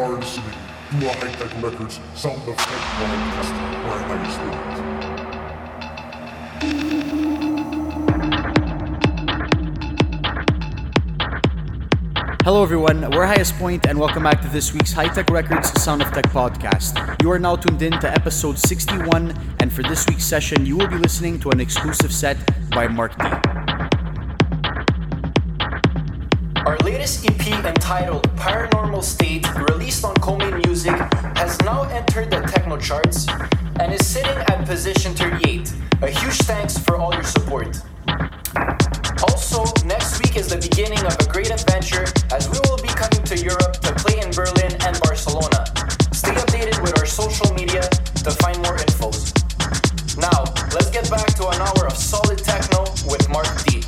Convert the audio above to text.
are listening to a Hi Tek Records Sound I Hello, everyone. We're Highestpoint, and welcome back to this week's Hi Tek Records Sound of Tech podcast. You are now tuned in to episode 61, and for this week's session, you will be listening to an exclusive set by Marck D. Our latest EP entitled Paranormal State, released on Komi Music, has now entered the techno charts and is sitting at position 38. A huge thanks for all your support. Also, next week is the beginning of a great adventure as we will be coming to Europe to play in Berlin and Barcelona. Stay updated with our social media to find more infos. Now, let's get back to an hour of solid techno with Marck D.